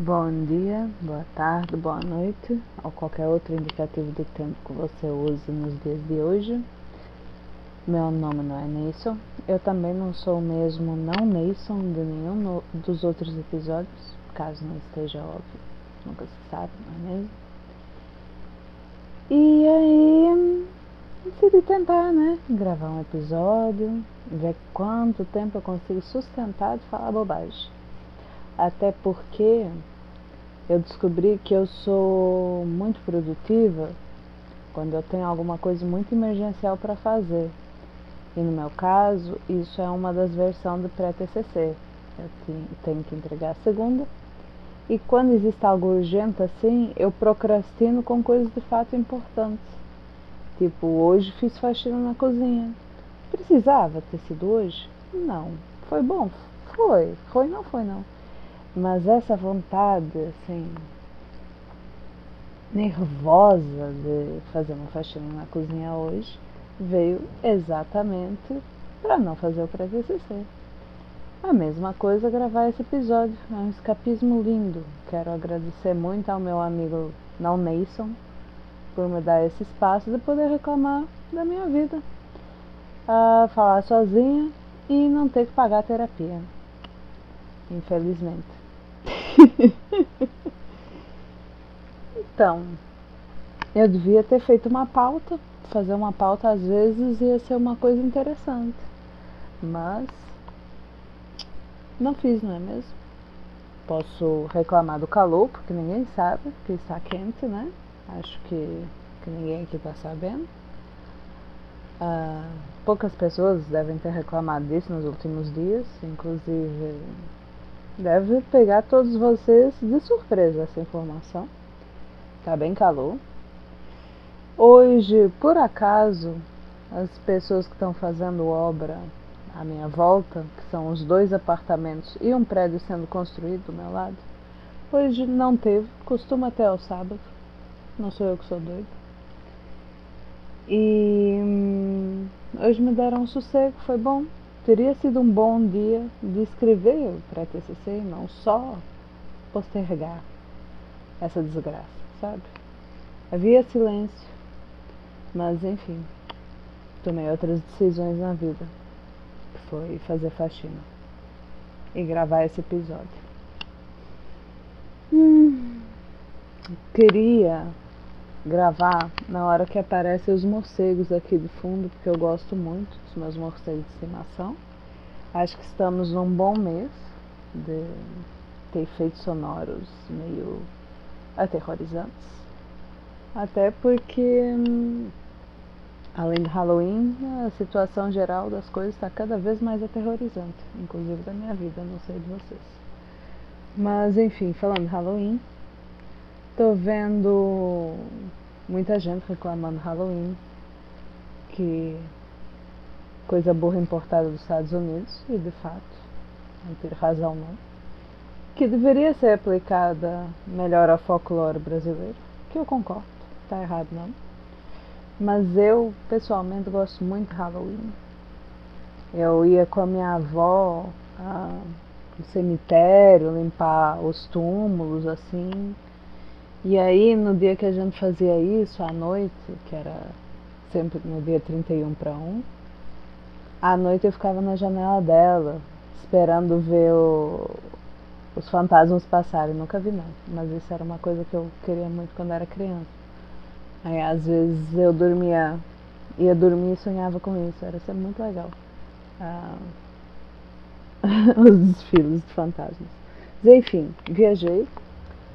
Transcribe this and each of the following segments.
Bom dia, boa tarde, boa noite, ou qualquer outro indicativo do tempo que você use nos dias de hoje. Meu nome não é Neison, eu também não sou o mesmo não Neison de nenhum dos outros episódios, caso não esteja óbvio, nunca se sabe, não é mesmo? E aí, decidi tentar, né, gravar um episódio, ver quanto tempo eu consigo sustentar de falar bobagem. Até porque eu descobri que eu sou muito produtiva quando eu tenho alguma coisa muito emergencial para fazer. E no meu caso, isso é uma das versões do pré-TCC. Eu tenho que entregar a segunda. E quando existe algo urgente assim, eu procrastino com coisas de fato importantes. Tipo, hoje fiz faxina na cozinha. Precisava ter sido hoje? Não. Foi bom? Foi. Foi, não foi, não. Mas essa vontade, assim, nervosa de fazer uma faxina na cozinha hoje veio exatamente para não fazer o pré-TCC. A mesma coisa gravar esse episódio, é um escapismo lindo. Quero agradecer muito ao meu amigo Não Nason por me dar esse espaço de poder reclamar da minha vida. Uh, falar sozinha e não ter que pagar terapia. Infelizmente. então, eu devia ter feito uma pauta. Fazer uma pauta às vezes ia ser uma coisa interessante. Mas não fiz, não é mesmo? Posso reclamar do calor, porque ninguém sabe que está quente, né? Acho que, que ninguém aqui está sabendo. Uh, poucas pessoas devem ter reclamado disso nos últimos dias, inclusive Deve pegar todos vocês de surpresa essa informação. Tá bem calor. Hoje, por acaso, as pessoas que estão fazendo obra à minha volta, que são os dois apartamentos e um prédio sendo construído do meu lado, hoje não teve, costuma até ao sábado. Não sou eu que sou doido. E hum, hoje me deram um sossego, foi bom teria sido um bom dia de escrever para TCC e não só postergar essa desgraça, sabe? Havia silêncio, mas enfim, tomei outras decisões na vida, que foi fazer faxina e gravar esse episódio. Hum, queria gravar na hora que aparecem os morcegos aqui de fundo, porque eu gosto muito dos meus morcegos de estimação. Acho que estamos num bom mês de ter efeitos sonoros meio aterrorizantes. Até porque, além do Halloween, a situação geral das coisas está cada vez mais aterrorizante, inclusive da minha vida, não sei de vocês. Mas, enfim, falando de Halloween, tô vendo muita gente reclamando Halloween, que coisa burra importada dos Estados Unidos, e de fato, não ter razão não, que deveria ser aplicada melhor ao folclore brasileiro, que eu concordo, tá errado não. Mas eu, pessoalmente, gosto muito de Halloween. Eu ia com a minha avó ah, no cemitério, limpar os túmulos, assim, e aí, no dia que a gente fazia isso, à noite, que era sempre no dia 31 para 1, à noite eu ficava na janela dela, esperando ver o, os fantasmas passarem. Nunca vi, não. Mas isso era uma coisa que eu queria muito quando era criança. Aí, às vezes, eu dormia, ia dormir e sonhava com isso. Era sempre muito legal. Ah, os desfiles de fantasmas. Mas, enfim, viajei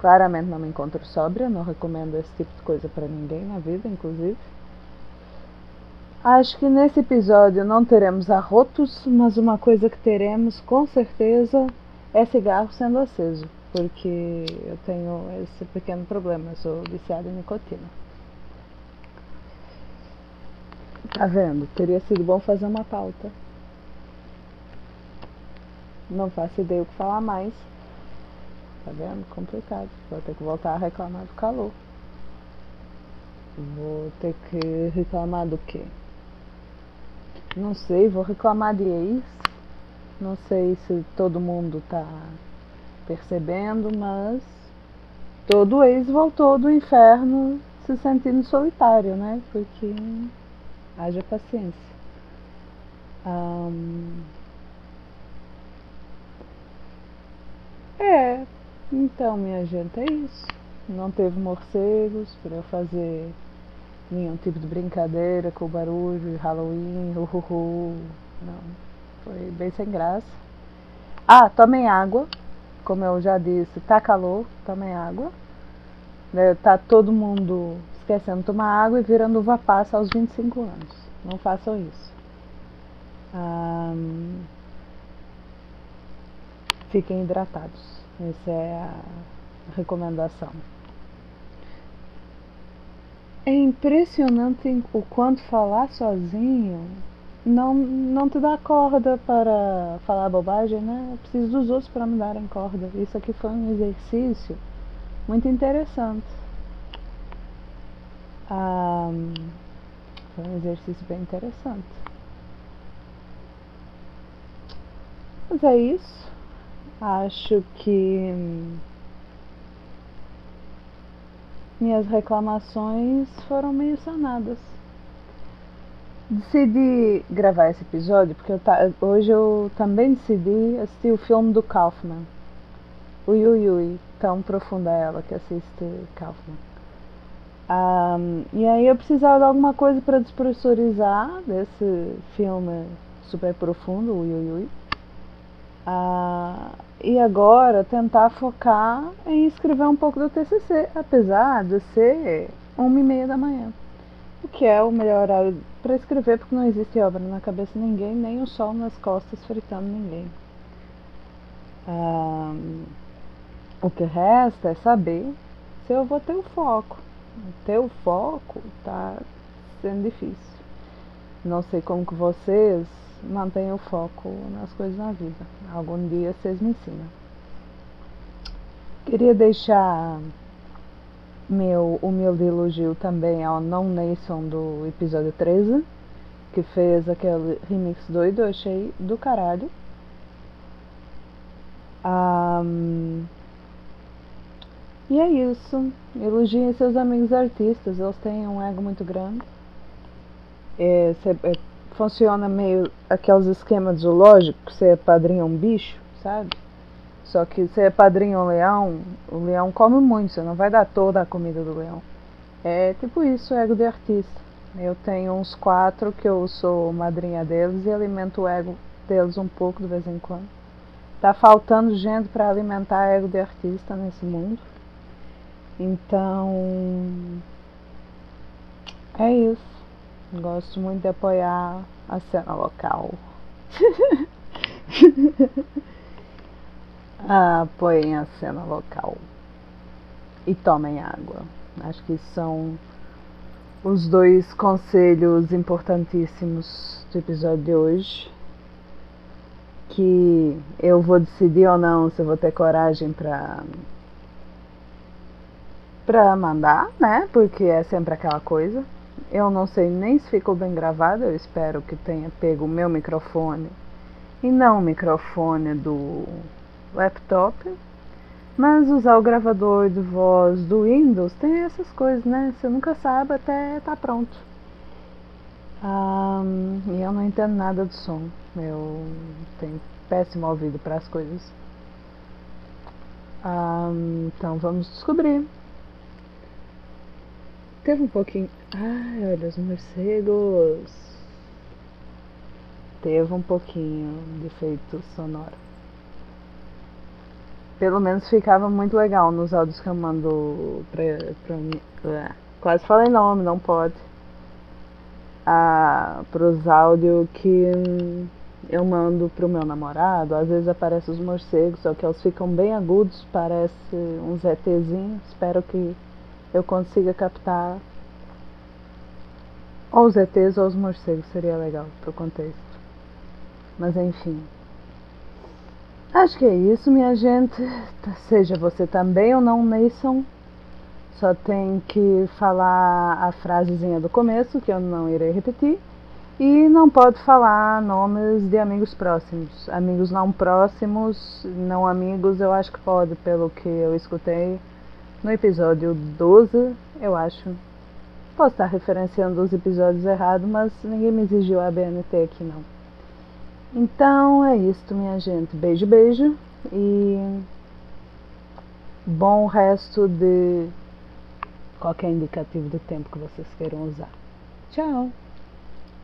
Claramente não me encontro sóbria, não recomendo esse tipo de coisa para ninguém na vida, inclusive. Acho que nesse episódio não teremos arrotos, mas uma coisa que teremos com certeza é cigarro sendo aceso, porque eu tenho esse pequeno problema, eu sou viciada em nicotina. Tá vendo? Teria sido bom fazer uma pauta. Não faço ideia o que falar mais. Tá vendo? Complicado. Vou ter que voltar a reclamar do calor. Vou ter que reclamar do quê? Não sei, vou reclamar de ex. Não sei se todo mundo tá percebendo, mas todo ex voltou do inferno se sentindo solitário, né? Porque haja paciência. Um, é, então minha gente, é isso. Não teve morcegos para eu fazer nenhum tipo de brincadeira com o barulho, Halloween, uhuhu. Não, foi bem sem graça. Ah, tomem água. Como eu já disse, tá calor, tomem água. Né, tá todo mundo esquecendo de tomar água e virando uva passa aos 25 anos. Não façam isso. Um, fiquem hidratados. Essa é a recomendação. É impressionante o quanto falar sozinho não, não te dá corda para falar bobagem, né? Eu preciso dos outros para me darem corda. Isso aqui foi um exercício muito interessante. Ah, foi um exercício bem interessante. Mas é isso. Acho que minhas reclamações foram meio sanadas. Decidi gravar esse episódio porque eu hoje eu também decidi assistir o filme do Kaufman. O Yui Yui, tão profunda ela que assiste Kaufman. Um, e aí eu precisava de alguma coisa para despressurizar desse filme super profundo, o Yui Yui. Uh, e agora tentar focar em escrever um pouco do TCC, apesar de ser uma e meia da manhã, o que é o melhor horário para escrever porque não existe obra na cabeça de ninguém, nem o sol nas costas fritando ninguém. Um, o que resta é saber se eu vou ter o foco. Ter o foco tá sendo difícil. Não sei como que vocês mantenha o foco nas coisas na vida. Algum dia vocês me ensinam. Queria deixar meu humilde elogio também ao Non Nation do episódio 13, que fez aquele remix doido, eu achei do caralho. Um, e é isso. Elogiem seus amigos artistas, eles têm um ego muito grande. É, funciona meio aqueles esquemas zoológicos, você é padrinho um bicho, sabe? Só que você padrinho um leão, o leão come muito, você não vai dar toda a comida do leão. É tipo isso, ego de artista. Eu tenho uns quatro que eu sou madrinha deles e alimento o ego deles um pouco de vez em quando. Tá faltando gente para alimentar ego de artista nesse mundo. Então, é isso. Gosto muito de apoiar a cena local. Apoiem a cena local. E tomem água. Acho que são os dois conselhos importantíssimos do episódio de hoje. Que eu vou decidir ou não se eu vou ter coragem para para mandar, né? Porque é sempre aquela coisa. Eu não sei nem se ficou bem gravado, eu espero que tenha pego o meu microfone e não o microfone do laptop. Mas usar o gravador de voz do Windows tem essas coisas, né? Você nunca sabe até tá pronto. Um, e eu não entendo nada do som. Eu tenho péssimo ouvido para as coisas. Um, então vamos descobrir. Teve um pouquinho. Ai, olha os morcegos. Teve um pouquinho de efeito sonoro. Pelo menos ficava muito legal nos áudios que eu mando pra, pra mim. Quase falei nome, não pode. Ah, pros áudios que eu mando pro meu namorado, às vezes aparecem os morcegos, só que eles ficam bem agudos, parece uns ETzinhos. Espero que eu consiga captar ou os ETs ou os morcegos, seria legal pro contexto. Mas enfim. Acho que é isso, minha gente. Seja você também ou não Mason, só tem que falar a frasezinha do começo, que eu não irei repetir. E não pode falar nomes de amigos próximos. Amigos não próximos, não amigos, eu acho que pode, pelo que eu escutei no episódio 12, eu acho. Posso estar referenciando os episódios errados, mas ninguém me exigiu a BNT aqui não. Então é isso, minha gente. Beijo, beijo e bom resto de qualquer indicativo do tempo que vocês queiram usar. Tchau!